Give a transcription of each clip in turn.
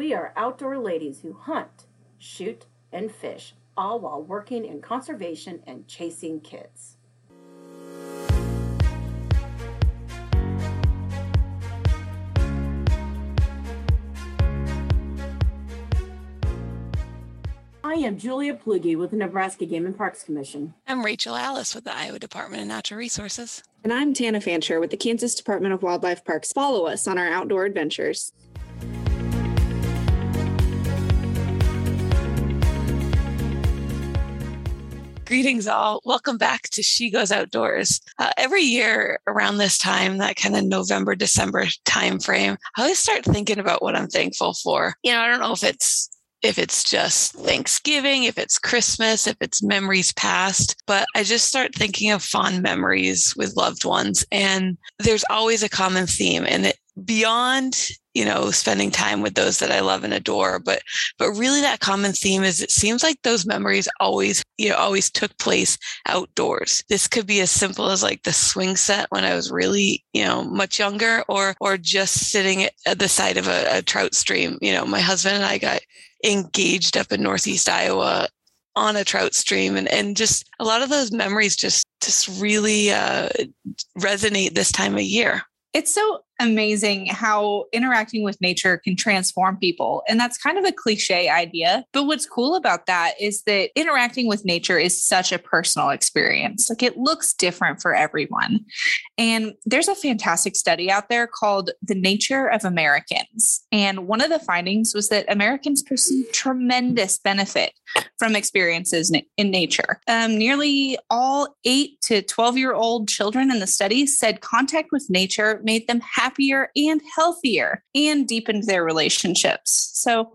We are outdoor ladies who hunt, shoot, and fish, all while working in conservation and chasing kids. I am Julia Plugge with the Nebraska Game and Parks Commission. I'm Rachel Ellis with the Iowa Department of Natural Resources. And I'm Tanna Fanshier with the Kansas Department of Wildlife Parks. Follow us on our outdoor adventures. Greetings, all. Welcome back to She Goes Outdoors. Uh, every year around this time, that kind of November, December timeframe, I always start thinking about what I'm thankful for. You know, I don't know if it's if it's just Thanksgiving, if it's Christmas, if it's memories past, but I just start thinking of fond memories with loved ones. And there's always a common theme. And it, beyond you know spending time with those that i love and adore but but really that common theme is it seems like those memories always you know always took place outdoors. This could be as simple as like the swing set when i was really you know much younger or or just sitting at the side of a, a trout stream. You know my husband and i got engaged up in northeast iowa on a trout stream and, and just a lot of those memories just just really uh, resonate this time of year. It's so amazing how interacting with nature can transform people. And that's kind of a cliche idea. But what's cool about that is that interacting with nature is such a personal experience. Like it looks different for everyone. And there's a fantastic study out there called The Nature of Americans. And one of the findings was that Americans perceive tremendous benefit from experiences in nature. Um, nearly all 8 to 12 year old children in the study said contact with nature made them happy happier and healthier and deepened their relationships. So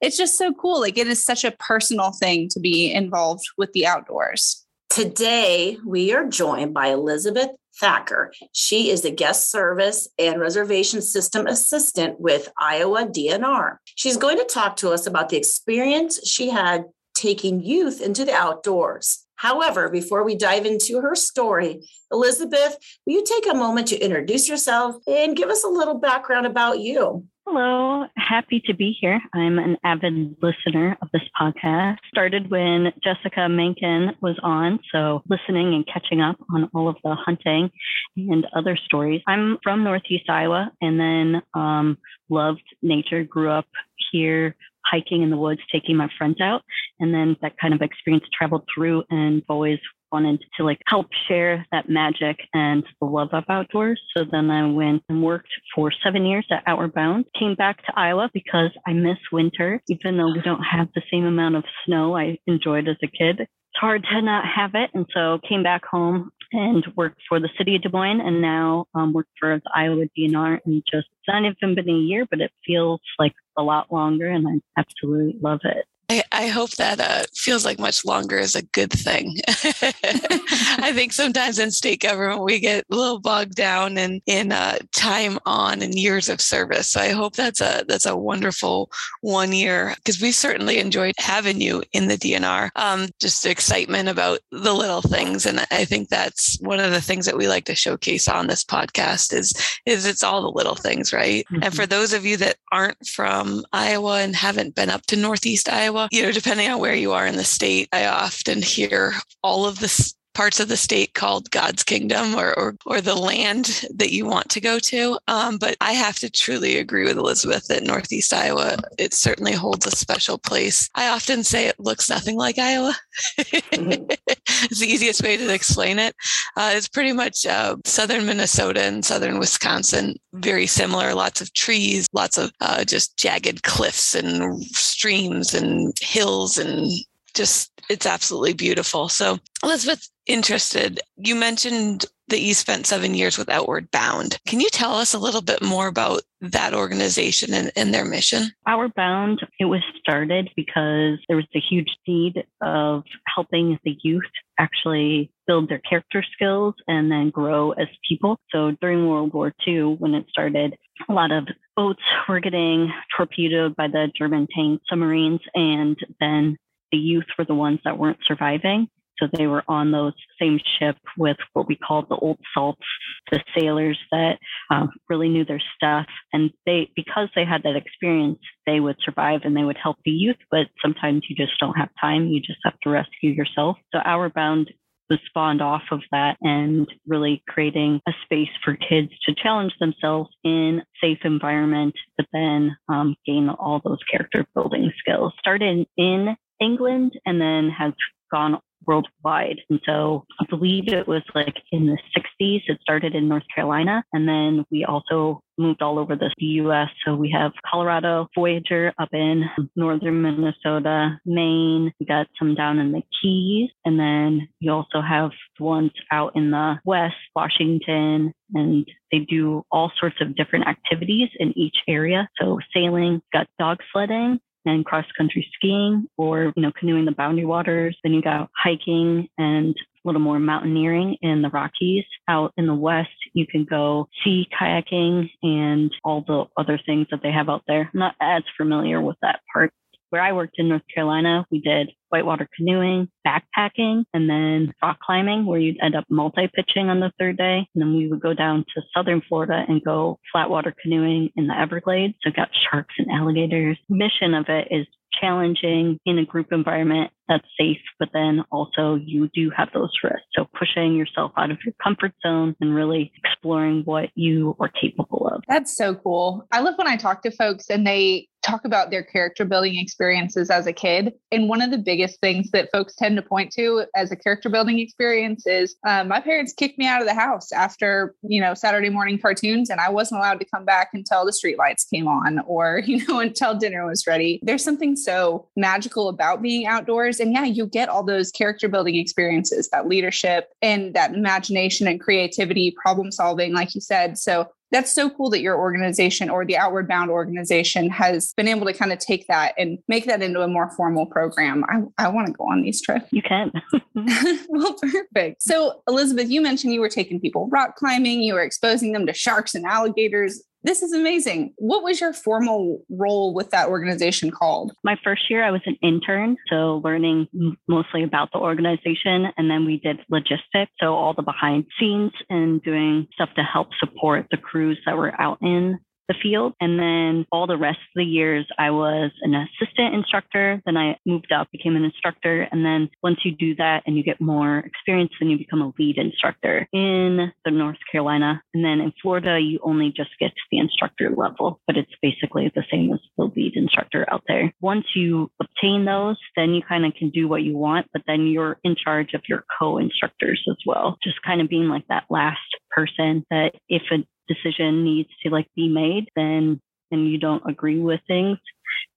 it's just so cool. Like it is such a personal thing to be involved with the outdoors. Today, we are joined by Elizabeth Thacker. She is the guest service and reservation system assistant with Iowa DNR. She's going to talk to us about the experience she had taking youth into the outdoors. However, before we dive into her story, Elizabeth, will you take a moment to introduce yourself and give us a little background about you? Hello, happy to be here. I'm an avid listener of this podcast. Started when Jessica Menken was on, so listening and catching up on all of the hunting and other stories. I'm from Northeast Iowa and then um, loved nature, grew up here hiking in the woods, taking my friends out. And then that kind of experience traveled through and always wanted to like help share that magic and the love of outdoors. So then I went and worked for seven years at Outward Bound, came back to Iowa because I miss winter, even though we don't have the same amount of snow I enjoyed as a kid. It's hard to not have it. And so came back home and worked for the city of Des Moines and now um, work for the Iowa DNR and just it's not even been a year, but it feels like a lot longer and I absolutely love it. I, I hope that uh, feels like much longer is a good thing. I think sometimes in state government we get a little bogged down in in uh, time on and years of service. So I hope that's a that's a wonderful one year because we certainly enjoyed having you in the DNR. Um, just excitement about the little things, and I think that's one of the things that we like to showcase on this podcast is is it's all the little things, right? Mm-hmm. And for those of you that aren't from Iowa and haven't been up to Northeast Iowa Iowa, you know, depending on where you are in the state, I often hear all of the parts of the state called God's kingdom or, or, or the land that you want to go to. Um, but I have to truly agree with Elizabeth that Northeast Iowa, it certainly holds a special place. I often say it looks nothing like Iowa. it's the easiest way to explain it. Uh, it's pretty much uh, southern Minnesota and southern Wisconsin, very similar. Lots of trees, lots of uh, just jagged cliffs and streams and hills and just it's absolutely beautiful. So, Elizabeth, interested, you mentioned that you spent seven years with Outward Bound. Can you tell us a little bit more about that organization and, and their mission? Outward Bound, it was started because there was a huge need of helping the youth actually build their character skills and then grow as people. So during World War II, when it started, a lot of boats were getting torpedoed by the German tank submarines, and then the youth were the ones that weren't surviving. So they were on those same ship with what we called the old salts, the sailors that um, really knew their stuff. And they, because they had that experience, they would survive and they would help the youth. But sometimes you just don't have time. You just have to rescue yourself. So Outward Bound was spawned off of that and really creating a space for kids to challenge themselves in safe environment, but then um, gain all those character building skills. Started in England and then has gone worldwide. And so I believe it was like in the 60s. It started in North Carolina. And then we also moved all over the US. So we have Colorado, Voyageur up in northern Minnesota, Maine. We got some down in the Keys. And then you also have ones out in the West, Washington, and they do all sorts of different activities in each area. So sailing, got dog sledding, and cross country skiing or, you know, canoeing the boundary waters. Then you got hiking and a little more mountaineering in the Rockies. Out in the West, you can go sea kayaking and all the other things that they have out there. I'm not as familiar with that part where I worked in North Carolina, we did whitewater canoeing, backpacking, and then rock climbing, where you'd end up multi pitching on the third day. And then we would go down to southern Florida and go flatwater canoeing in the Everglades. So got sharks and alligators. Mission of it is challenging in a group environment that's safe, but then also you do have those risks. So pushing yourself out of your comfort zone and really exploring what you are capable of. That's so cool. I love when I talk to folks and they talk about their character building experiences as a kid. And one of the biggest things that folks tend to point to as a character building experience is um, my parents kicked me out of the house after, you know, Saturday morning cartoons, and I wasn't allowed to come back until the streetlights came on or, you know, until dinner was ready. There's something so magical about being outdoors. And yeah, you get all those character building experiences, that leadership and that imagination and creativity, problem solving, like you said. So that's so cool that your organization or the outward bound organization has been able to kind of take that and make that into a more formal program. I, I want to go on these trips. You can. Well perfect. So elizabeth you mentioned you were taking people rock climbing you were exposing them to sharks and alligators this is amazing. What was your formal role with that organization called? My first year, I was an intern, so learning mostly about the organization. And then we did logistics, so all the behind scenes and doing stuff to help support the crews that were out in the field. And then all the rest of the years, I was an assistant instructor. Then I moved up, became an instructor. And then once you do that and you get more experience, then you become a lead instructor in the North Carolina. And then in Florida, you only just get to the instructor level, but it's basically the same as the lead instructor out there. Once you obtain those, then you kind of can do what you want, but then you're in charge of your co instructors as well. Just kind of being like that last person that if a decision needs to like be made, then and you don't agree with things,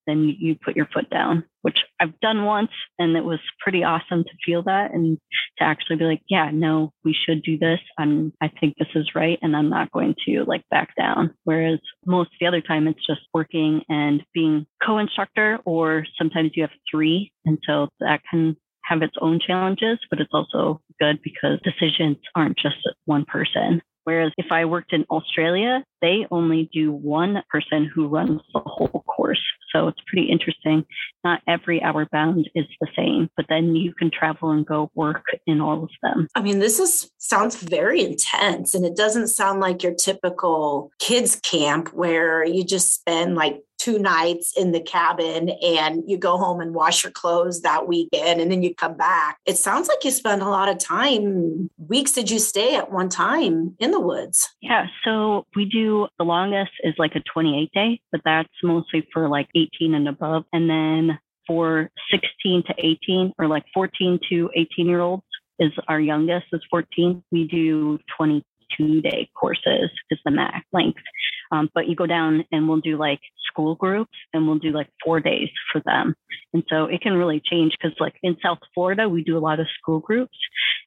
then you put your foot down, which I've done once and it was pretty awesome to feel that and to actually be like, yeah, no, we should do this. I'm I think this is right and I'm not going to like back down. Whereas most the other time it's just working and being co-instructor or sometimes you have three. And so that can have its own challenges, but it's also good because decisions aren't just one person. Whereas if I worked in Australia, they only do one person who runs the whole course. So it's pretty interesting. Not every hour Bound is the same, but then you can travel and go work in all of them. I mean, this is sounds very intense and it doesn't sound like your typical kids camp where you just spend like two nights in the cabin and you go home and wash your clothes that weekend and then you come back. It sounds like you spend a lot of time. Weeks did you stay at one time in the woods? Yeah. So we do the longest is like a 28 day, but that's mostly for like 18 and above. And then for 16 to 18 or like 14 to 18 year olds is our youngest is 14. We do 22 day courses is the max length. Um, but you go down and we'll do like school groups and we'll do like four days for them. And so it can really change because like in South Florida, we do a lot of school groups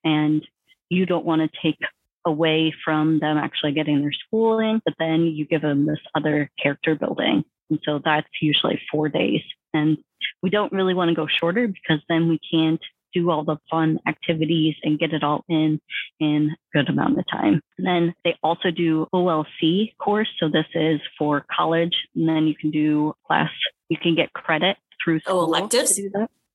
and you don't want to take away from them actually getting their schooling, but then you give them this other character building. And so that's usually four days. And we don't really want to go shorter because then we can't do all the fun activities and get it all in in a good amount of time. And then they also do OLC course. So this is for college. And then you can do class, you can get credit through oh, school. Oh, electives?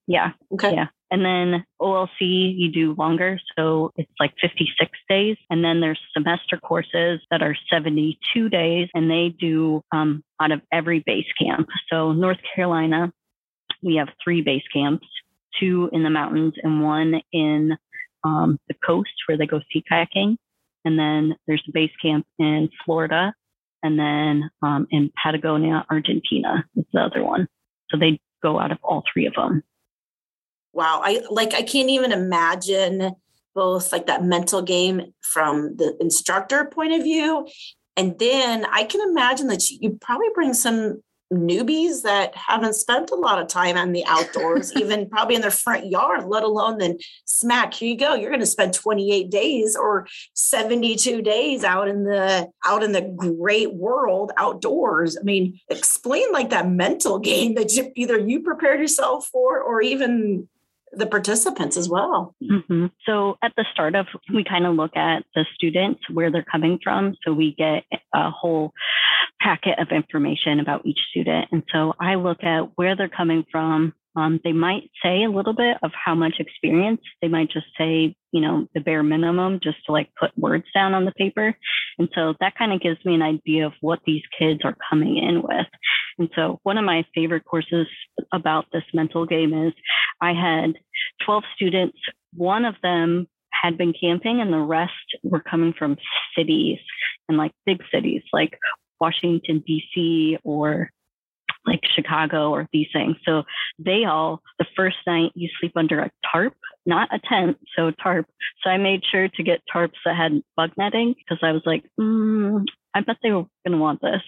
Yeah. Okay. Yeah. And then OLC, you do longer. So it's like 56 days. And then there's semester courses that are 72 days, and they do um, out of every base camp. So North Carolina, we have three base camps two in the mountains and one in um, the coast where they go sea kayaking. And then there's a base camp in Florida. And then um, in Patagonia, Argentina is the other one. So they go out of all three of them. Wow. I like, I can't even imagine both like that mental game from the instructor point of view. And then I can imagine that you, probably bring some newbies that haven't spent a lot of time on the outdoors, even probably in their front yard, let alone then smack, here you go. You're going to spend 28 days or 72 days out in the out in the great world outdoors. I mean, explain like that mental game that you, either you prepared yourself for or even the participants as well. Mm-hmm. So at the start of, we kind of look at the students, where they're coming from. So we get a whole packet of information about each student. And so I look at where they're coming from. Um, they might say a little bit of how much experience. They might just say, you know, the bare minimum just to like put words down on the paper. And so that kind of gives me an idea of what these kids are coming in with. And so one of my favorite courses about this mental game is I had 12 students. One of them had been camping and the rest were coming from cities and like big cities like Washington, D.C., or like Chicago or these things. So they all, the first night you sleep under a tarp, not a tent, so tarp. So I made sure to get tarps that had bug netting because I was like, mm, I bet they were going to want this.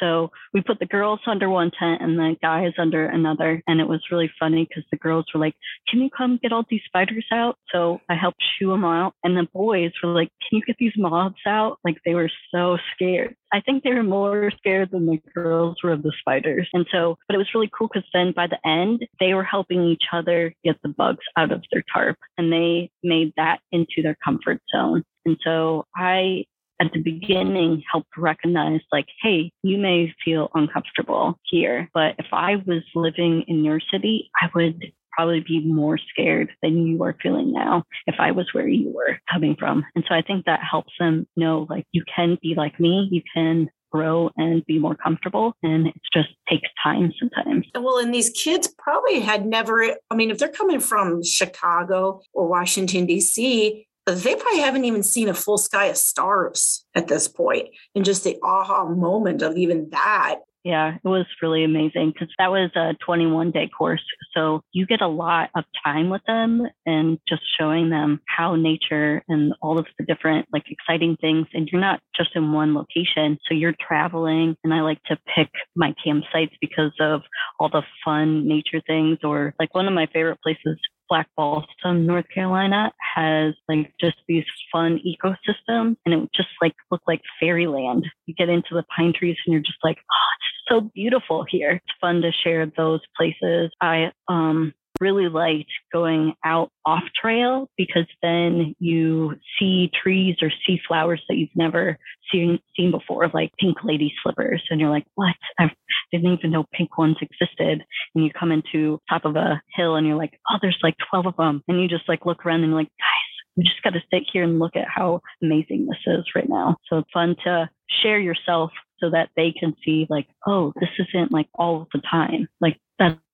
So we put the girls under one tent and the guys under another. And it was really funny because the girls were like, Can you come get all these spiders out? So I helped shoo them out. And the boys were like, Can you get these moths out? Like they were so scared. I think they were more scared than the girls were of the spiders. And so, but it was really cool because then by the end, they were helping each other get the bugs out of their tarp and they made that into their comfort zone. And so I at the beginning helped recognize like, hey, you may feel uncomfortable here, but if I was living in your city, I would probably be more scared than you are feeling now if I was where you were coming from. And so I think that helps them know like you can be like me, you can grow and be more comfortable. And it just takes time sometimes. Well, and these kids probably had never, I mean, if they're coming from Chicago or Washington, D.C., they probably haven't even seen a full sky of stars at this point and just the aha moment of even that yeah, it was really amazing because that was a 21 day course. So you get a lot of time with them and just showing them how nature and all of the different like exciting things. And you're not just in one location. So you're traveling. And I like to pick my campsites because of all the fun nature things or like one of my favorite places Black Balsam, North Carolina has like just these fun ecosystems and it just like look like fairyland. You get into the pine trees and you're just like, oh, it's so beautiful here. It's fun to share those places. I um really liked going out off trail because then you see trees or see flowers that you've never seen seen before, like pink lady slippers, and you're like, "What? I didn't even know pink ones existed." And you come into top of a hill, and you're like, "Oh, there's like 12 of them," and you just like look around and you're like, "Guys, we just got to sit here and look at how amazing this is right now." So it's fun to share yourself so that they can see like, "Oh, this isn't like all the time. Like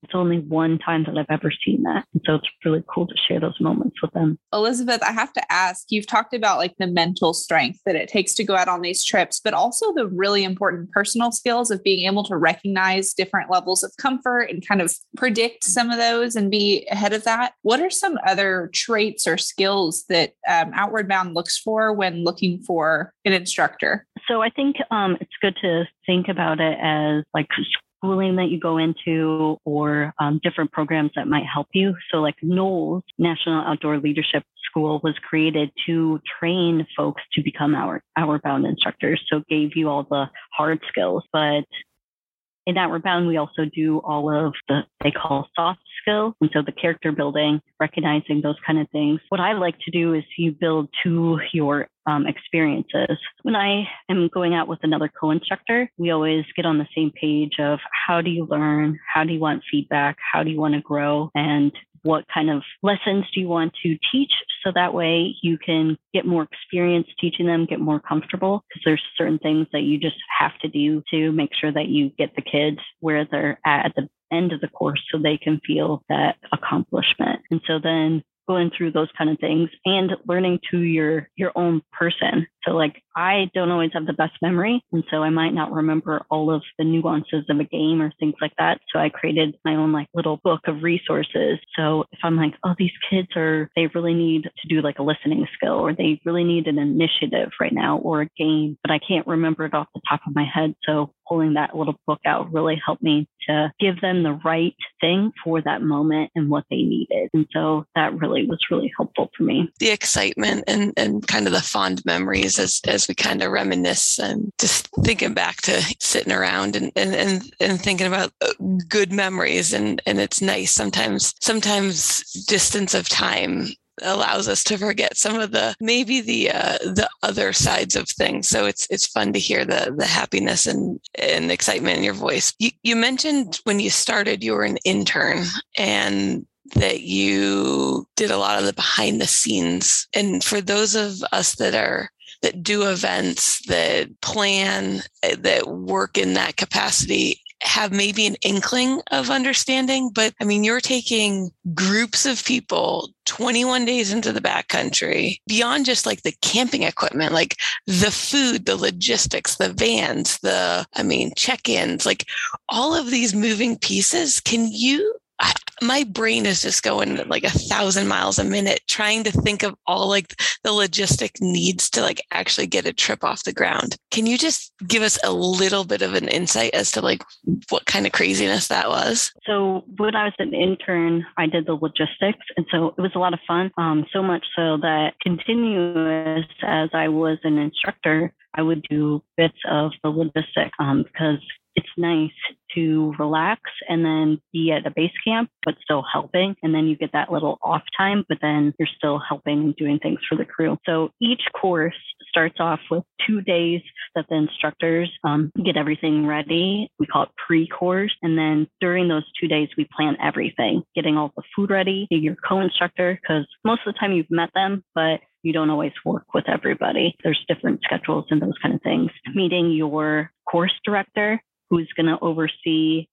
that's only one time that I've ever seen that. And so it's really cool to share those moments with them. Elizabeth, I have to ask you've talked about like the mental strength that it takes to go out on these trips, but also the really important personal skills of being able to recognize different levels of comfort and kind of predict some of those and be ahead of that. What are some other traits or skills that um, Outward Bound looks for when looking for an instructor? So I think um, it's good to think about it as like schooling that you go into or um, different programs that might help you. So, like NOLS, National Outdoor Leadership School, was created to train folks to become our outward bound instructors. So, gave you all the hard skills. But in Outward Bound, we also do all of the they call soft skills, and so the character building, recognizing those kind of things. What I like to do is you build to your um, experiences. When I am going out with another co-instructor, we always get on the same page of how do you learn, how do you want feedback, how do you want to grow, and what kind of lessons do you want to teach? So that way you can get more experience teaching them, get more comfortable because there's certain things that you just have to do to make sure that you get the kids where they're at at the end of the course so they can feel that accomplishment. And so then going through those kind of things and learning to your your own person so like i don't always have the best memory and so i might not remember all of the nuances of a game or things like that so i created my own like little book of resources so if i'm like oh these kids are they really need to do like a listening skill or they really need an initiative right now or a game but i can't remember it off the top of my head so pulling that little book out really helped me to give them the right thing for that moment and what they needed. And so that really was really helpful for me. The excitement and, and kind of the fond memories as, as we kind of reminisce and just thinking back to sitting around and, and, and, and thinking about uh, good memories. And, and it's nice sometimes, sometimes distance of time allows us to forget some of the maybe the uh, the other sides of things. So it's it's fun to hear the the happiness and and excitement in your voice. You, you mentioned when you started you were an intern and that you did a lot of the behind the scenes. And for those of us that are that do events, that plan, eh, that work in that capacity, have maybe an inkling of understanding, but I mean, you're taking groups of people 21 days into the backcountry beyond just like the camping equipment, like the food, the logistics, the vans, the, I mean, check ins, like all of these moving pieces. Can you my brain is just going like a thousand miles a minute trying to think of all like the logistic needs to like actually get a trip off the ground. Can you just give us a little bit of an insight as to like what kind of craziness that was? So when I was an intern, I did the logistics, and so it was a lot of fun. Um, so much so that continuous as I was an instructor, I would do bits of the logistics um, because it's nice to relax and then be at a base camp, but still helping. And then you get that little off time, but then you're still helping and doing things for the crew. So each course starts off with two days that the instructors um, get everything ready. We call it pre-course. And then during those two days, we plan everything, getting all the food ready, your co-instructor, because most of the time you've met them, but you don't always work with everybody. There's different schedules and those kind of things. Meeting your course director who's going to oversee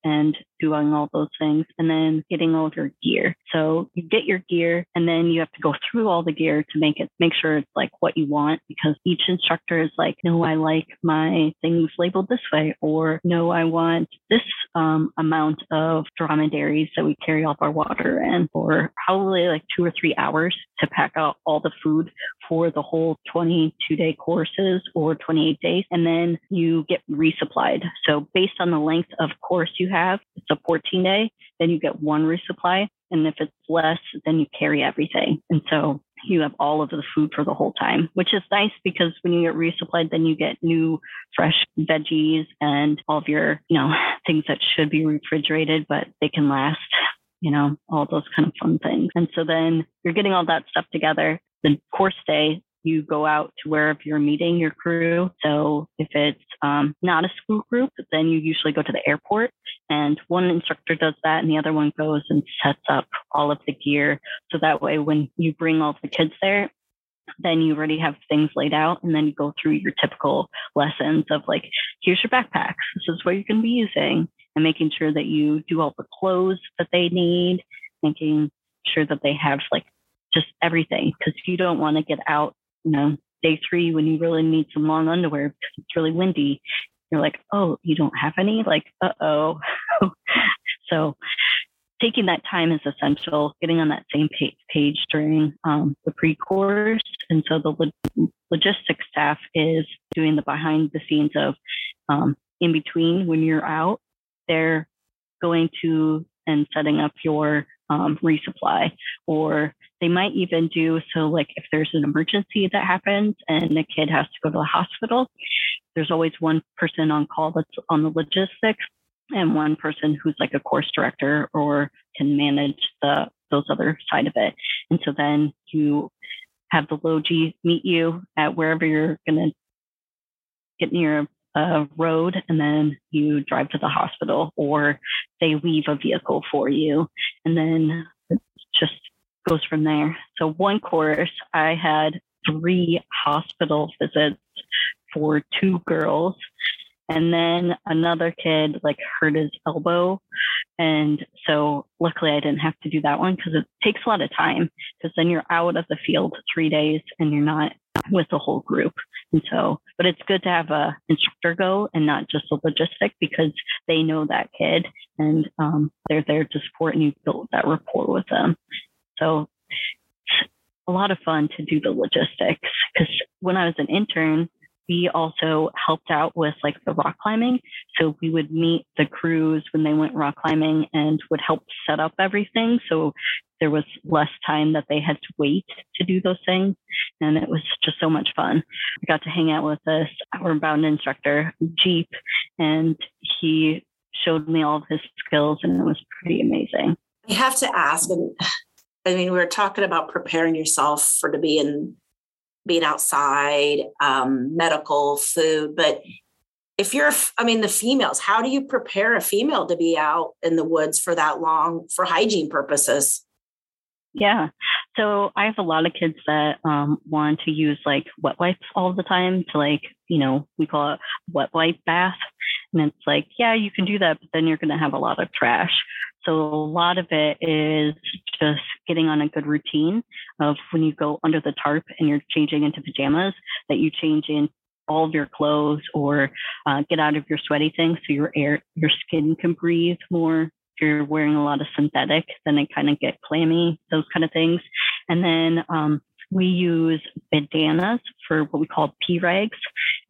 and doing all those things and then getting all your gear. So you get your gear and then you have to go through all the gear to make it make sure it's like what you want because each instructor is like, no, I like my things labeled this way or no, I want this um, amount of dromedaries that we carry off our water in for probably like two or three hours to pack out all the food for the whole 22 day courses or 28 days. And then you get resupplied. So based on the length of course you have, it's a 14 day, then you get one resupply. And if it's less, then you carry everything. And so you have all of the food for the whole time, which is nice because when you get resupplied, then you get new fresh veggies and all of your, you know, things that should be refrigerated, but they can last, you know, all those kind of fun things. And so then you're getting all that stuff together. The course day you go out to wherever you're meeting your crew. So if it's um, not a school group, then you usually go to the airport and one instructor does that and the other one goes and sets up all of the gear. So that way, when you bring all the kids there, then you already have things laid out and then you go through your typical lessons of like, here's your backpacks. This is what you're going to be using and making sure that you do all the clothes that they need, making sure that they have like just everything because you don't want to get out you know, day three when you really need some long underwear because it's really windy. You're like, oh, you don't have any? Like, uh oh. so taking that time is essential, getting on that same page during um, the pre course. And so the log- logistics staff is doing the behind the scenes of um, in between when you're out, they're going to and setting up your um, resupply or they might even do so, like if there's an emergency that happens and a kid has to go to the hospital, there's always one person on call that's on the logistics and one person who's like a course director or can manage the those other side of it. And so then you have the logi meet you at wherever you're going to get near a road and then you drive to the hospital or they leave a vehicle for you and then it just goes from there. So one course, I had three hospital visits for two girls. And then another kid like hurt his elbow. And so luckily I didn't have to do that one because it takes a lot of time because then you're out of the field three days and you're not with the whole group. And so, but it's good to have a instructor go and not just a logistic because they know that kid and um, they're there to support and you build that rapport with them. So it's a lot of fun to do the logistics because when I was an intern, we also helped out with like the rock climbing. So we would meet the crews when they went rock climbing and would help set up everything. So there was less time that they had to wait to do those things. And it was just so much fun. I got to hang out with this outward bound instructor, Jeep, and he showed me all of his skills and it was pretty amazing. I have to ask, and I mean, we were talking about preparing yourself for to be in being outside, um, medical, food. But if you're, I mean, the females, how do you prepare a female to be out in the woods for that long for hygiene purposes? Yeah. So I have a lot of kids that um, want to use like wet wipes all the time to like, you know, we call it wet wipe bath. And it's like, yeah, you can do that, but then you're going to have a lot of trash. So a lot of it is just getting on a good routine of when you go under the tarp and you're changing into pajamas, that you change in all of your clothes or uh, get out of your sweaty things so your air, your skin can breathe more. If you're wearing a lot of synthetic, then it kind of get clammy, those kind of things. And then um, we use bandanas for what we call pee rags.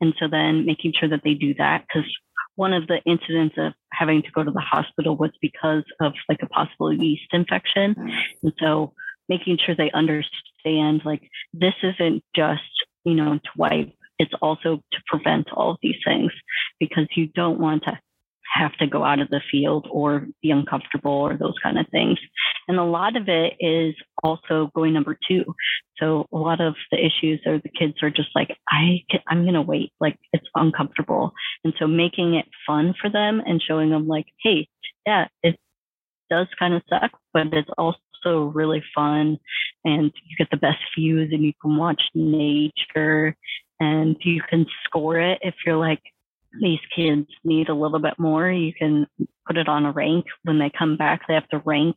And so then making sure that they do that because one of the incidents of having to go to the hospital was because of like a possible yeast infection. Mm. And so making sure they understand like this isn't just, you know, to wipe, it's also to prevent all of these things because you don't want to have to go out of the field or be uncomfortable or those kind of things. And a lot of it is also going number two. So a lot of the issues are the kids are just like, I can, I'm going to wait. Like it's uncomfortable. And so making it fun for them and showing them like, Hey, yeah, it does kind of suck, but it's also really fun and you get the best views and you can watch nature and you can score it if you're like, these kids need a little bit more, you can put it on a rank. When they come back, they have to rank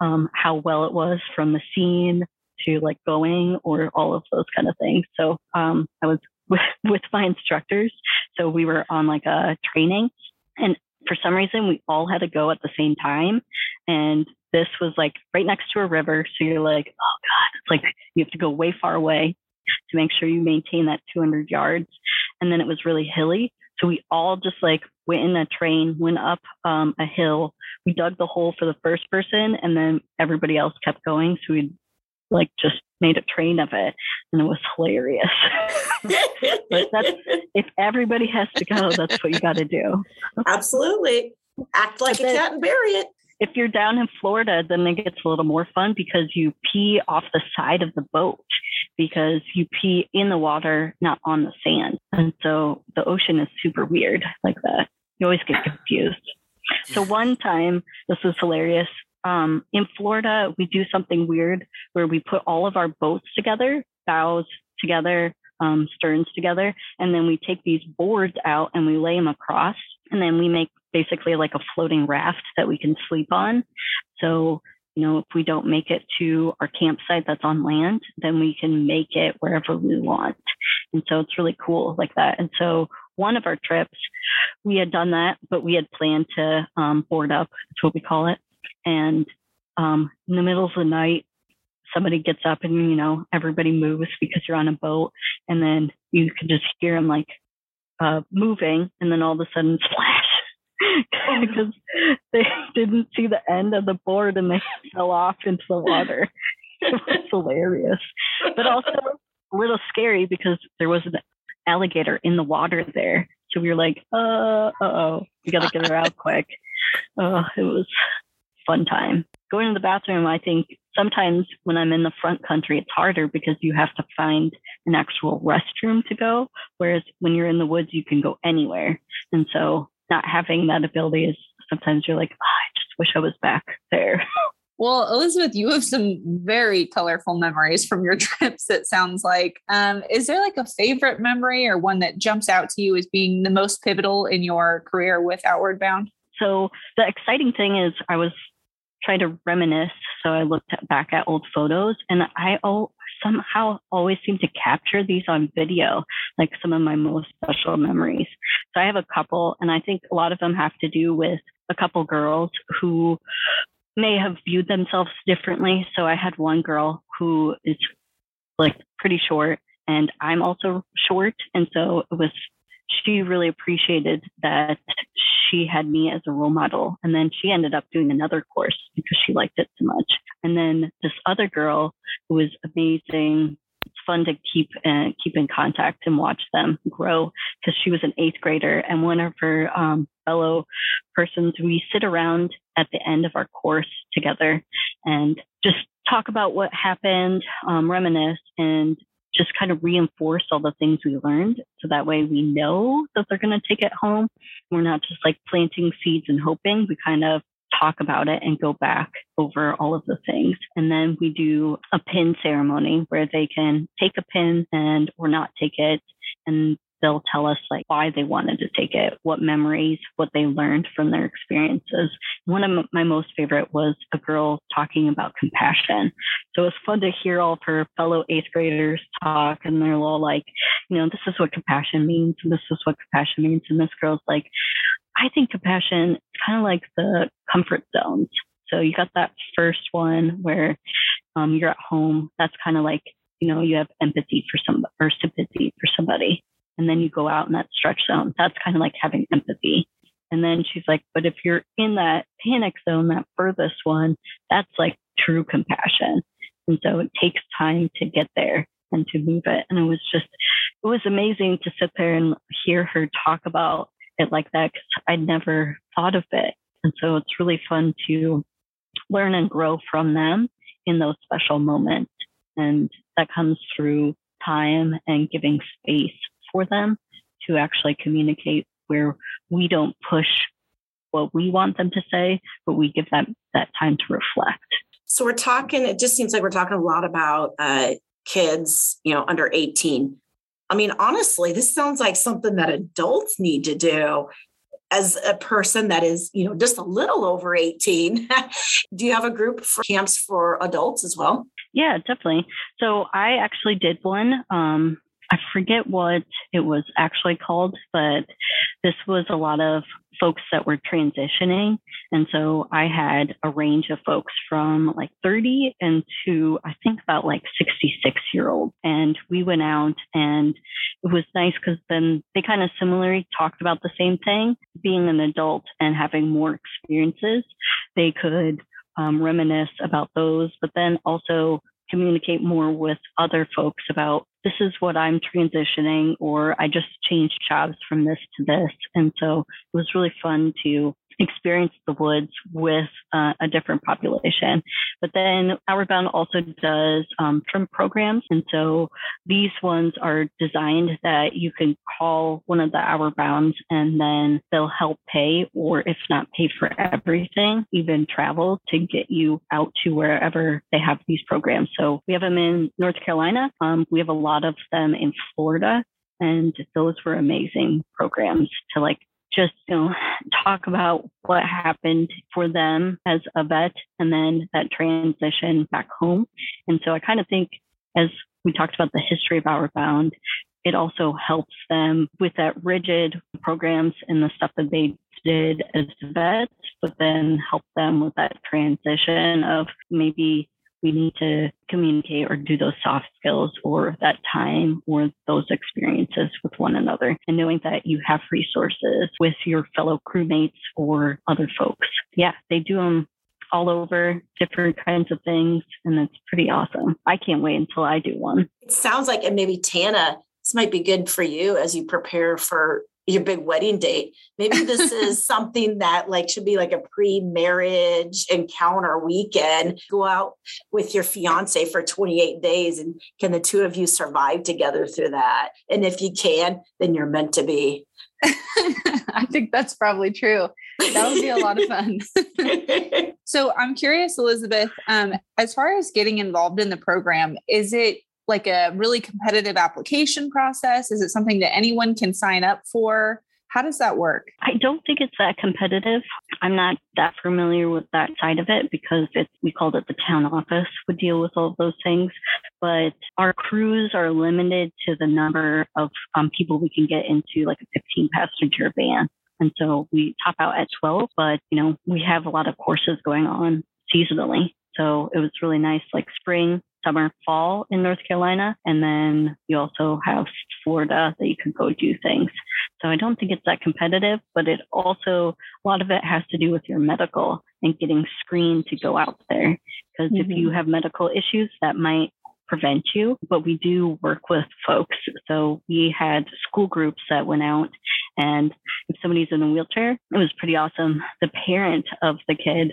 um, how well it was from the scene to like going or all of those kind of things. So um, I was with, with my instructors. So we were on like a training and for some reason we all had to go at the same time. And this was like right next to a river. So you're like, oh God, it's like you have to go way far away to make sure you maintain that 200 yards. And then it was really hilly. So we all just like went in a train, went up um, a hill. We dug the hole for the first person, and then everybody else kept going. So we like just made a train of it, and it was hilarious. but that's if everybody has to go, that's what you got to do. Absolutely, act like But a cat and bury it. If you're down in Florida, then it gets a little more fun because you pee off the side of the boat because you pee in the water, not on the sand. And so the ocean is super weird like that. You always get confused. So one time, this was hilarious. Um, in Florida, we do something weird where we put all of our boats together, bows together, um, sterns together, and then we take these boards out and we lay them across, and then we make basically like a floating raft that we can sleep on. So, you know, if we don't make it to our campsite that's on land, then we can make it wherever we want. And so it's really cool like that. And so one of our trips, we had done that, but we had planned to um, board up. That's what we call it. And um, in the middle of the night, somebody gets up and you know everybody moves because you're on a boat, and then you can just hear them like uh, moving, and then all of a sudden splash because they didn't see the end of the board and they fell off into the water. it was hilarious, but also a little scary because there was an alligator in the water there. So we were like, uh, oh, we got to get her out quick. Uh, it was fun time. Going to the bathroom, I think sometimes when I'm in the front country, it's harder because you have to find an actual restroom to go. Whereas when you're in the woods, you can go anywhere. And so not having that ability is sometimes you're like, oh, I just wish I was back there. Well, Elizabeth, you have some very colorful memories from your trips, it sounds like. Um, is there like a favorite memory or one that jumps out to you as being the most pivotal in your career with Outward Bound? So, the exciting thing is, I was trying to reminisce. So, I looked at, back at old photos and I oh, somehow always seem to capture these on video, like some of my most special memories. So, I have a couple, and I think a lot of them have to do with a couple girls who may have viewed themselves differently. So I had one girl who is like pretty short and I'm also short. And so it was, she really appreciated that she had me as a role model. And then she ended up doing another course because she liked it so much. And then this other girl who was amazing. It's fun to keep uh, keep in contact and watch them grow because she was an eighth grader and one of her um, fellow persons we sit around at the end of our course together and just talk about what happened um, reminisce and just kind of reinforce all the things we learned so that way we know that they're going to take it home. We're not just like planting seeds and hoping. We kind of talk about it and go back over all of the things. And then we do a pin ceremony where they can take a pin and or not take it. And they'll tell us like why they wanted to take it, what memories, what they learned from their experiences. One of my most favorite was a girl talking about compassion. So it was fun to hear all of her fellow eighth graders talk and they're all like, you know, this is what compassion means and this is what compassion means. And this girl's like, I think compassion is kind of like the comfort zones. So you got that first one where um, you're at home. That's kind of like, you know, you have empathy for some or sympathy for somebody. And then you go out in that stretch zone. That's kind of like having empathy. And then she's like, but if you're in that panic zone, that furthest one, that's like true compassion. And so it takes time to get there and to move it. And it was just, it was amazing to sit there and hear her talk about it like that because I'd never thought of it. And so it's really fun to learn and grow from them in those special moments. And that comes through time and giving space for them to actually communicate where we don't push what we want them to say, but we give them that time to reflect. So we're talking, it just seems like we're talking a lot about uh, kids, you know, under 18. I mean, honestly, this sounds like something that adults need to do as a person that is, you know, just a little over 18. do you have a group for camps for adults as well? Yeah, definitely. So I actually did one. Um, I forget what it was actually called, but this was a lot of folks that were transitioning. And so I had a range of folks from like 30 and to I think about like 66 year old. And we went out and it was nice because then they kind of similarly talked about the same thing. Being an adult and having more experiences, they could um, reminisce about those, but then also communicate more with other folks about this is what I'm transitioning, or I just changed jobs from this to this. And so it was really fun to experience the woods with uh, a different population. But then Outward also does um, programs. And so these ones are designed that you can call one of the Outward and then they'll help pay, or if not pay for everything, even travel to get you out to wherever they have these programs. So we have them in North Carolina. Um, we have a lot of them in Florida. And those were amazing programs to like just you know talk about what happened for them as a vet and then that transition back home. And so i kind of think as we talked about the history of outward bound it also helps them with that rigid programs and the stuff that they did as vets but then help them with that transition of maybe we need to communicate or do those soft skills or that time or those experiences with one another and knowing that you have resources with your fellow crewmates or other folks. Yeah, they do them all over different kinds of things and it's pretty awesome. I can't wait until I do one. It sounds like and maybe Tanna this might be good for you as you prepare for your big wedding date. Maybe this is something that like should be like a pre-marriage encounter weekend. Go out with your fiance for 28 days and can the two of you survive together through that? And if you can, then you're meant to be. I think that's probably true. That would be a lot of fun. so I'm curious, Elizabeth, um, as far as getting involved in the program, is it like a really competitive application process? Is it something that anyone can sign up for? How does that work? I don't think it's that competitive. I'm not that familiar with that side of it because it's we called it the town office would deal with all of those things. But our crews are limited to the number of um, people we can get into like a 15 passenger van. And so we top out at 12, but you know, we have a lot of courses going on seasonally. So it was really nice, like spring, summer, fall in North Carolina. And then you also have Florida that you could go do things. So I don't think it's that competitive, but it also, a lot of it has to do with your medical and getting screened to go out there. Because mm-hmm. if you have medical issues, that might prevent you, but we do work with folks. So we had school groups that went out, and if somebody's in a wheelchair, it was pretty awesome. The parent of the kid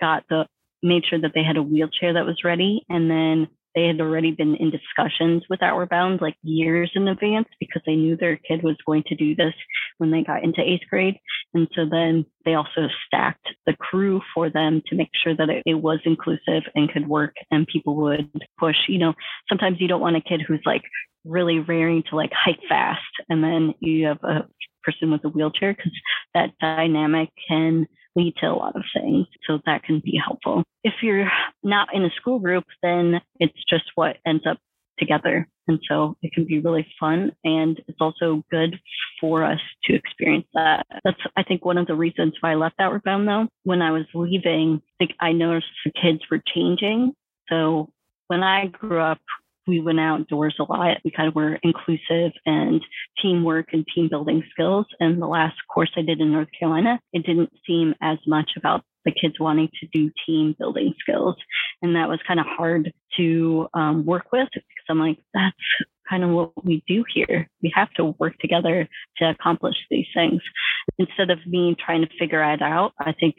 got the made sure that they had a wheelchair that was ready, and then they had already been in discussions with Outward Bound like years in advance because they knew their kid was going to do this when they got into eighth grade. And so then they also stacked the crew for them to make sure that it, it was inclusive and could work and people would push. You know, sometimes you don't want a kid who's like really raring to like hike fast and then you have a person with a wheelchair because that dynamic can lead to a lot of things. So that can be helpful. If you're not in a school group, then it's just what ends up together. And so it can be really fun. And it's also good for us to experience that. That's, I think, one of the reasons why I left Outward Bound, though. When I was leaving, I noticed the kids were changing. So when I grew up, we went outdoors a lot. We kind of were inclusive and teamwork and team building skills. And the last course I did in North Carolina, it didn't seem as much about the kids wanting to do team building skills. And that was kind of hard to um, work with because I'm like, that's kind of what we do here. We have to work together to accomplish these things. Instead of me trying to figure it out, I think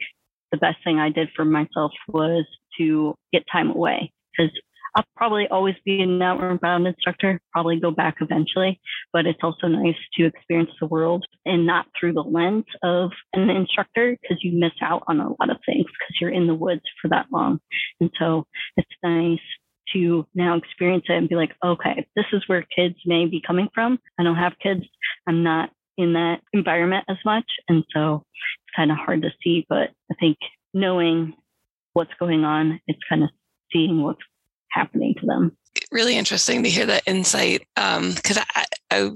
the best thing I did for myself was to get time away because I'll probably always be an outward bound instructor, probably go back eventually, but it's also nice to experience the world and not through the lens of an instructor because you miss out on a lot of things because you're in the woods for that long. And so it's nice to now experience it and be like, okay, this is where kids may be coming from. I don't have kids. I'm not in that environment as much. And so it's kind of hard to see, but I think knowing what's going on, it's kind of seeing what's happening to them. Really interesting to hear that insight because um, I, I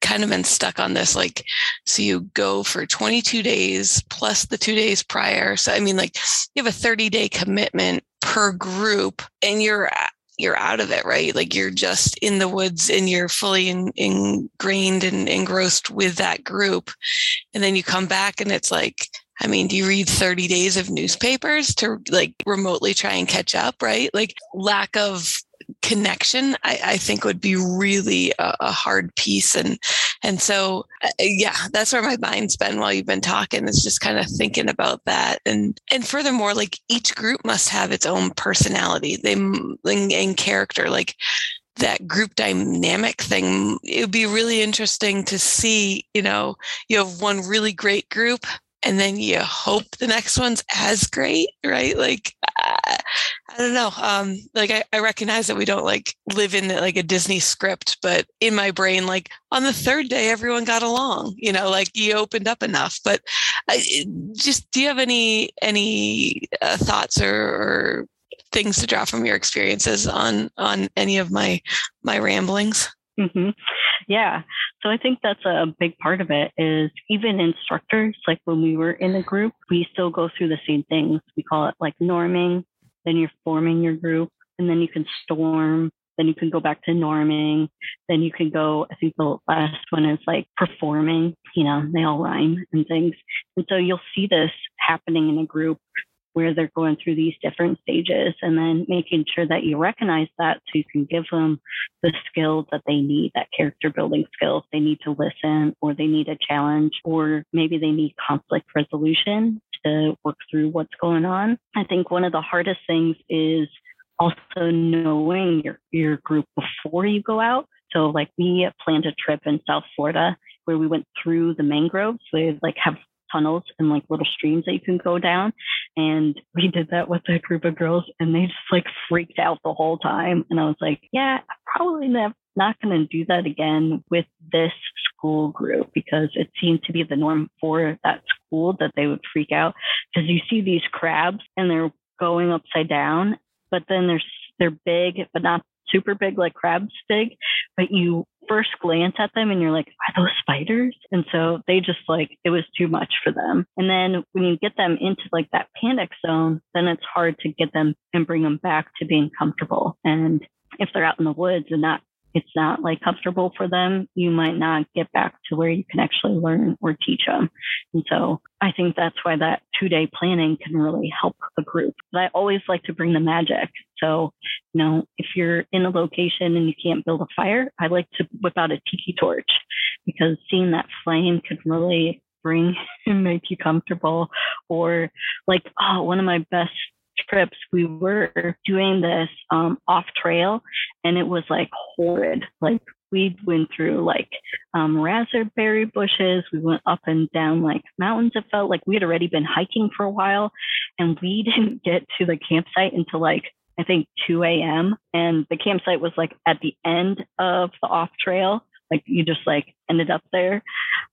kind of been stuck on this like so you go for 22 days plus the two days prior. So i mean like you have a 30 day commitment per group and you're you're out of it right? Like you're just in the woods and you're fully in, ingrained and engrossed with that group. And then you come back and it's like I mean, do you read 30 days of newspapers to like remotely try and catch up, right? Like lack of connection, I, I think would be really a, a, hard piece. And, and so, uh, yeah, that's where my mind's been while you've been talking is just kind of thinking about that. And, and furthermore, like each group must have its own personality they and, and character. Like that group dynamic thing, it would be really interesting to see, you know, you have one really great group and then you hope the next one's as great, right? Like, I don't know. Um, like I, I recognize that we don't like live in like a Disney script, but in my brain, like on the third day, everyone got along. You know, like you opened up enough. But I, just, do you have any any uh, thoughts or, or things to draw from your experiences on on any of my my ramblings? Mm-hmm. Yeah. So I think that's a big part of it is even instructors, like when we were in a group, we still go through the same things. We call it like norming, then you're forming your group, and then you can storm, then you can go back to norming, then you can go, I think the last one is like performing, you know, they all rhyme and things. And so you'll see this happening in a group where they're going through these different stages and then making sure that you recognize that so you can give them the skills that they need, that character building skills. They need to listen or they need a challenge or maybe they need conflict resolution to work through what's going on. I think one of the hardest things is also knowing your, your group before you go out. So like we planned a trip in South Florida where we went through the mangroves. We like have tunnels and like little streams that you can go down. And we did that with a group of girls and they just like freaked out the whole time. And I was like, yeah, I'm probably not going to do that again with this school group because it seemed to be the norm for that school that they would freak out because you see these crabs and they're going upside down, but then they're they're big, but not super big like crabs big. But you first glance at them and you're like, are those spiders? And so they just like it was too much for them. And then when you get them into like that panic zone, then it's hard to get them and bring them back to being comfortable. And if they're out in the woods and not it's not like comfortable for them, you might not get back to where you can actually learn or teach them. And so I think that's why that two day planning can really help a group. But I always like to bring the magic. So, you know, if you're in a location and you can't build a fire, I like to whip out a tiki torch because seeing that flame could really bring and make you comfortable. Or like, oh, one of my best trips, we were doing this um, off trail and it was like horrid. Like we went through like um, raspberry bushes. We went up and down like mountains. It felt like we had already been hiking for a while and we didn't get to the campsite until like I think 2 a.m. And the campsite was like at the end of the off trail. Like you just like ended up there.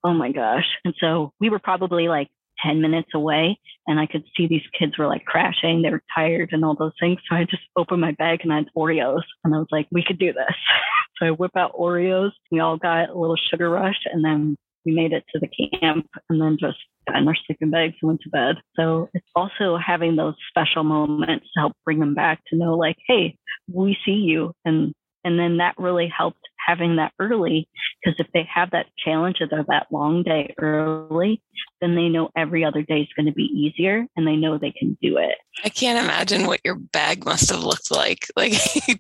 Oh my gosh. And so we were probably like 10 minutes away and I could see these kids were like crashing. They were tired and all those things. So I just opened my bag and I had Oreos and I was like, we could do this. so I whip out Oreos. We all got a little sugar rush and then we made it to the camp and then just got in our sleeping bags and went to bed. So it's also having those special moments to help bring them back to know like, hey, we see you and and then that really helped having that early because if they have that challenge of that long day early, then they know every other day is going to be easier and they know they can do it. I can't imagine what your bag must have looked like, like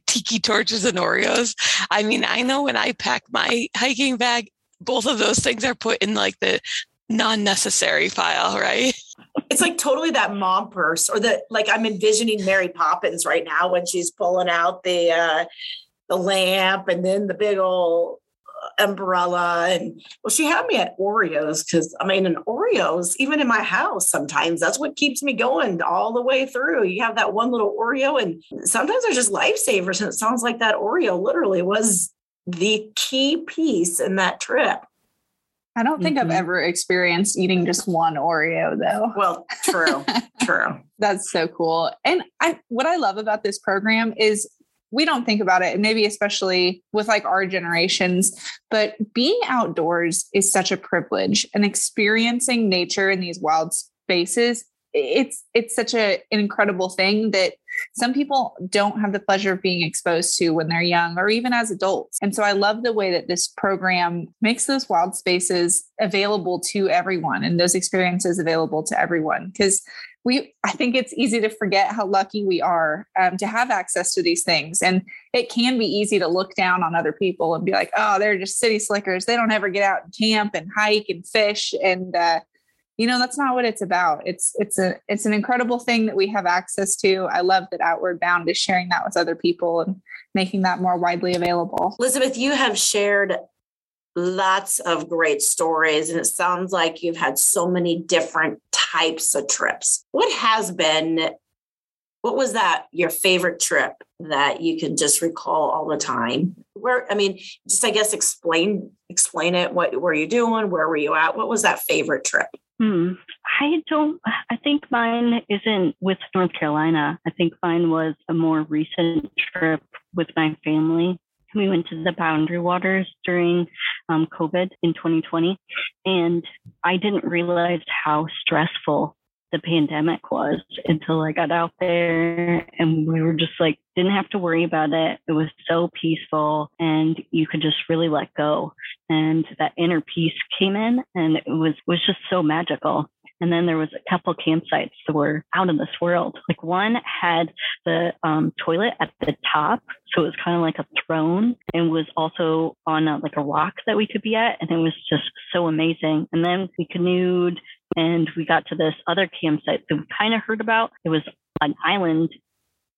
tiki torches and Oreos. I mean, I know when I pack my hiking bag, both of those things are put in like the non-necessary file, right? It's like totally that mom purse or the like I'm envisioning Mary Poppins right now when she's pulling out the uh the lamp and then the big old umbrella and well she had me at oreos because i mean an oreos even in my house sometimes that's what keeps me going all the way through you have that one little oreo and sometimes they're just lifesavers and it sounds like that oreo literally was the key piece in that trip I don't think mm-hmm. I've ever experienced eating just one Oreo though. Well, true, true. That's so cool. And I, what I love about this program is we don't think about it and maybe especially with like our generations but being outdoors is such a privilege and experiencing nature in these wild spaces it's it's such a, an incredible thing that some people don't have the pleasure of being exposed to when they're young or even as adults. And so I love the way that this program makes those wild spaces available to everyone and those experiences available to everyone. Because we i think it's easy to forget how lucky we are um, to have access to these things. And it can be easy to look down on other people and be like oh they're just city slickers. They don't ever get out and camp and hike and fish and uh, you know that's not what it's about. It's it's a it's an incredible thing that we have access to. I love that outward bound is sharing that with other people and making that more widely available. Elizabeth you have shared lots of great stories and it sounds like you've had so many different types of trips. What has been what was that your favorite trip that you can just recall all the time? Where i mean just i guess explain explain it. What were you doing? Where were you at? What was that favorite trip hmm. i don't i think mine isn't with north carolina i think mine was a more recent trip with my family we went to the Boundary Waters during um, COVID in 2020, and I didn't realize how stressful the pandemic was until I got out there and we were just like, didn't have to worry about it. It was so peaceful and you could just really let go. And that inner peace came in and it was, was just so magical. And then there was a couple campsites that were out in this world. Like one had the um, toilet at the top, so it was kind of like a throne, and was also on a, like a rock that we could be at, and it was just so amazing. And then we canoed, and we got to this other campsite that we kind of heard about. It was an island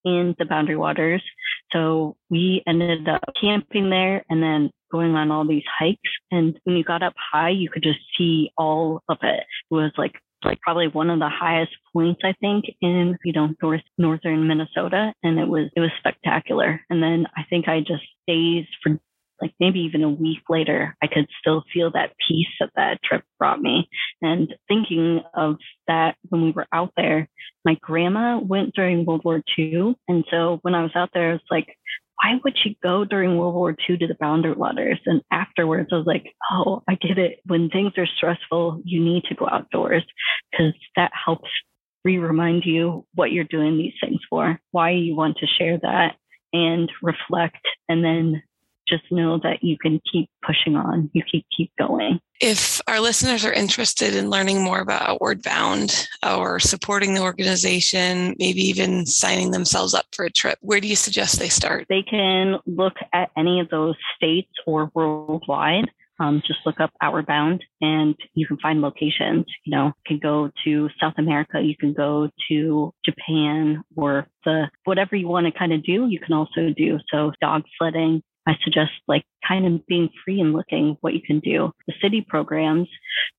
in the Boundary Waters, so we ended up camping there, and then going on all these hikes. And when you got up high, you could just see all of it. It was like like probably one of the highest points I think in you know north northern Minnesota, and it was it was spectacular. And then I think I just stayed for like maybe even a week later, I could still feel that peace that that trip brought me. And thinking of that when we were out there, my grandma went during World War II. And so when I was out there, I was like, why would she go during World War II to the Boundary Waters? And afterwards, I was like, oh, I get it. When things are stressful, you need to go outdoors because that helps re remind you what you're doing these things for, why you want to share that and reflect and then just know that you can keep pushing on. You keep keep going. If our listeners are interested in learning more about Outward Bound or supporting the organization, maybe even signing themselves up for a trip, where do you suggest they start? They can look at any of those states or worldwide. Um, just look up Outward Bound and you can find locations. You know, you can go to South America, you can go to Japan or the whatever you want to kind of do, you can also do. So dog sledding, I suggest like kind of being free and looking what you can do. The city programs.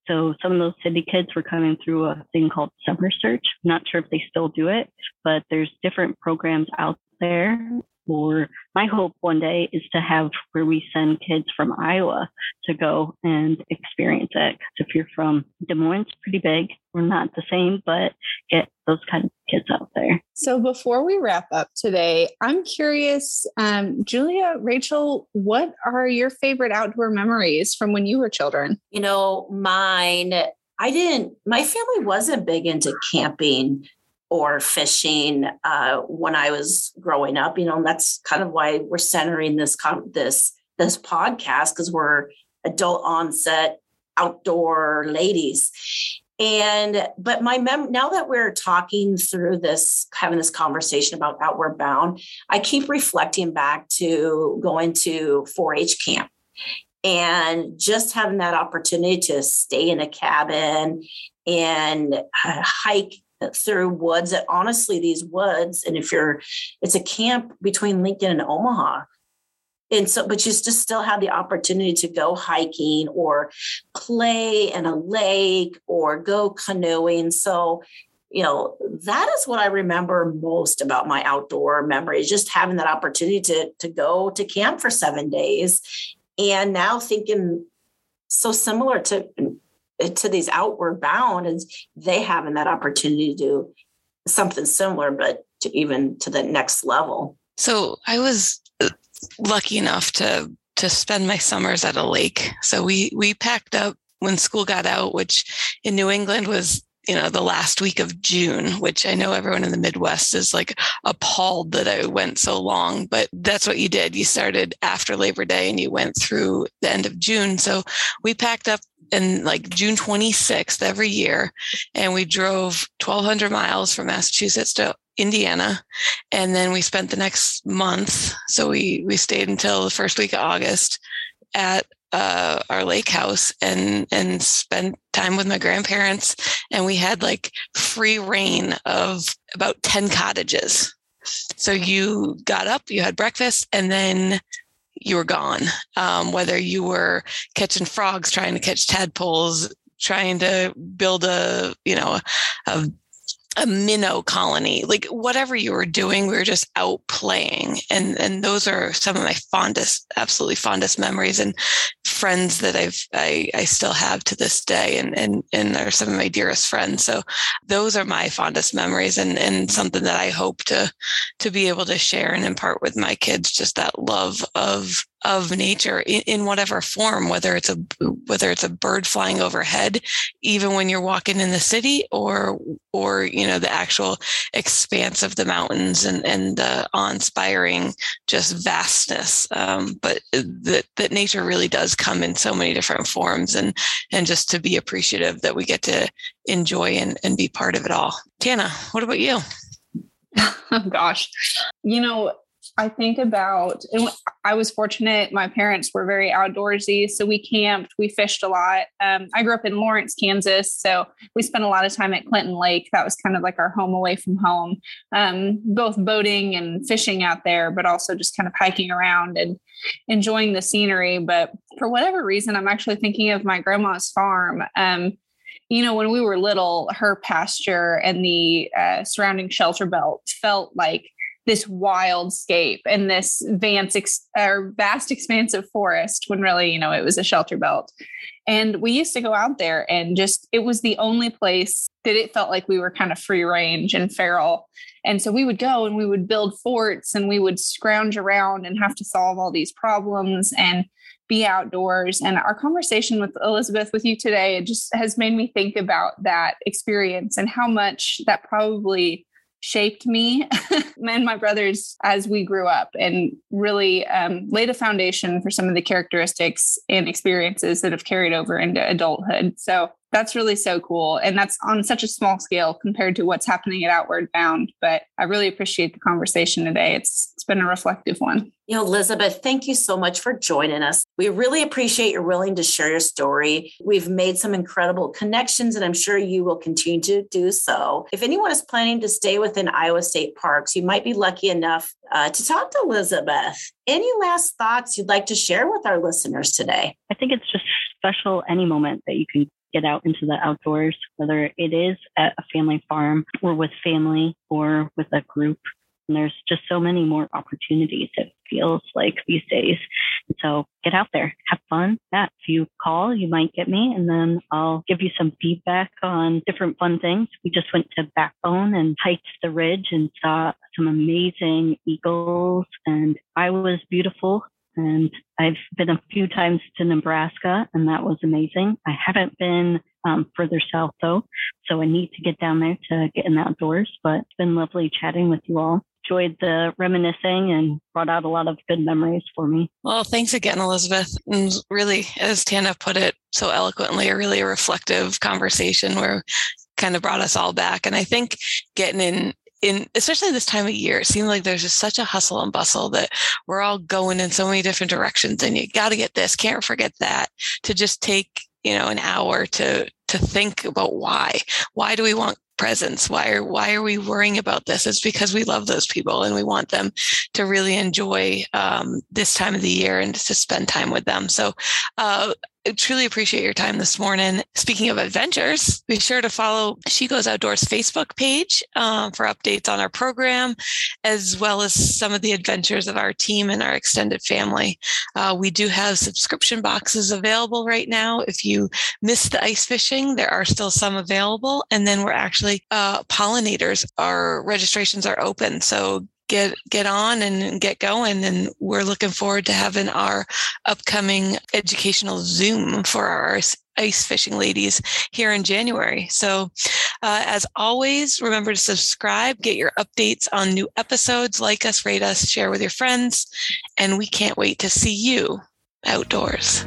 So some of those city kids were coming through a thing called Summer Search. I'm not sure if they still do it, but there's different programs out there or my hope one day is to have where we send kids from Iowa to go and experience it. Because if you're from Des Moines, it's pretty big. We're not the same, but get those kind of kids out there. So before we wrap up today, I'm curious, um, Julia, Rachel, what are your favorite outdoor memories from when you were children? You know, mine, I didn't, my family wasn't big into camping or fishing uh, when I was growing up. You know, and that's kind of why we're centering this this this podcast because we're adult onset outdoor ladies. And but my mem now that we're talking through this, having this conversation about outward bound, I keep reflecting back to going to 4-H camp and just having that opportunity to stay in a cabin and uh, hike through woods that honestly these woods and if you're it's a camp between lincoln and omaha. And so but you just still have the opportunity to go hiking or play in a lake or go canoeing. So you know that is what i remember most about my outdoor memories just having that opportunity to to go to camp for seven days. And now thinking so similar to to these outward bound and they having that opportunity to do something similar but to even to the next level. So i was uh, lucky enough to to spend my summers at a lake. So we we packed up when school got out which in new england was you know the last week of june which i know everyone in the midwest is like appalled that i went so long but that's what you did. You started after labor day and you went through the end of june. So we packed up in like June 26th every year. And we drove 1,200 miles from Massachusetts to Indiana. And then we spent the next month. So we, we stayed until the first week of August at uh, our lake house and and spent time with my grandparents and we had like free reign of about 10 cottages so you got up you had breakfast and then you were gone. Um, whether you were catching frogs, trying to catch tadpoles, trying to build a, you know, a a minnow colony, like whatever you were doing, we were just out playing. And and those are some of my fondest, absolutely fondest memories and friends that I've I, I still have to this day and and and are some of my dearest friends. So those are my fondest memories and and something that I hope to to be able to share and impart with my kids, just that love of of nature in, in, whatever form, whether it's a whether it's a bird flying overhead, even when you're walking in the city, or or you know the actual expanse of the mountains and and the awe-inspiring just vastness. Um, but that that nature really does come in so many different forms, and and just to be appreciative that we get to enjoy and, and be part of it all. Tanna, what about you? oh gosh, you know I think about, I was fortunate. My parents were very outdoorsy, so we camped, we fished a lot. Um, I grew up in Lawrence, Kansas, so we spent a lot of time at Clinton Lake. That was kind of like our home away from home, um, both boating and fishing out there, but also just kind of hiking around and enjoying the scenery. But for whatever reason, I'm actually thinking of my grandma's farm. Um, you know, when we were little, her pasture and the uh, surrounding shelter belt felt like this wild scape and this vast, ex- or vast expanse of forest when really, you know, it was a shelter belt. And we used to go out there and just, it was the only place that it felt like we were kind of free range and feral. And so we would go and we would build forts and we would scrounge around and have to solve all these problems and be outdoors. And our conversation with Elizabeth, with you today, just has made me think about that experience and how much that probably shaped me and my brothers as we grew up and really um, laid a foundation for some of the characteristics and experiences that have carried over into adulthood. So that's really so cool. And that's on such a small scale compared to what's happening at Outward Bound. But I really appreciate the conversation today. It's it's been a reflective one. You know, Elizabeth, thank you so much for joining us. We really appreciate you're willing to share your story. We've made some incredible connections, and I'm sure you will continue to do so. If anyone is planning to stay within Iowa State parks, you might be lucky enough uh, to talk to Elizabeth. Any last thoughts you'd like to share with our listeners today? I think it's just special any moment that you can get out into the outdoors, whether it is at a family farm or with family or with a group. And there's just so many more opportunities, it feels like these days. So get out there, have fun. Yeah, if you call, you might get me, and then I'll give you some feedback on different fun things. We just went to Backbone and hiked the ridge and saw some amazing eagles, and I was beautiful and I've been a few times to Nebraska, and that was amazing. I haven't been um, further south though, so I need to get down there to get in the outdoors. But it's been lovely chatting with you all. Enjoyed the reminiscing and brought out a lot of good memories for me. Well, thanks again, Elizabeth. And really, as Tanna put it so eloquently, a really reflective conversation where kind of brought us all back. And I think getting in in especially this time of year, it seems like there's just such a hustle and bustle that we're all going in so many different directions and you got to get this, can't forget that to just take, you know, an hour to, to think about why, why do we want presents? Why are, why are we worrying about this? It's because we love those people and we want them to really enjoy um, this time of the year and to spend time with them. So, uh, truly appreciate your time this morning. Speaking of adventures, be sure to follow She Goes Outdoors Facebook page um, for updates on our program, as well as some of the adventures of our team and our extended family. Uh, we do have subscription boxes available right now. If you missed the ice fishing, there are still some available. And then we're actually uh, pollinators. Our registrations are open. So get get on and get going and we're looking forward to having our upcoming educational zoom for our ice fishing ladies here in january. So uh, as always remember to subscribe get your updates on new episodes like us rate us share with your friends and we can't wait to see you outdoors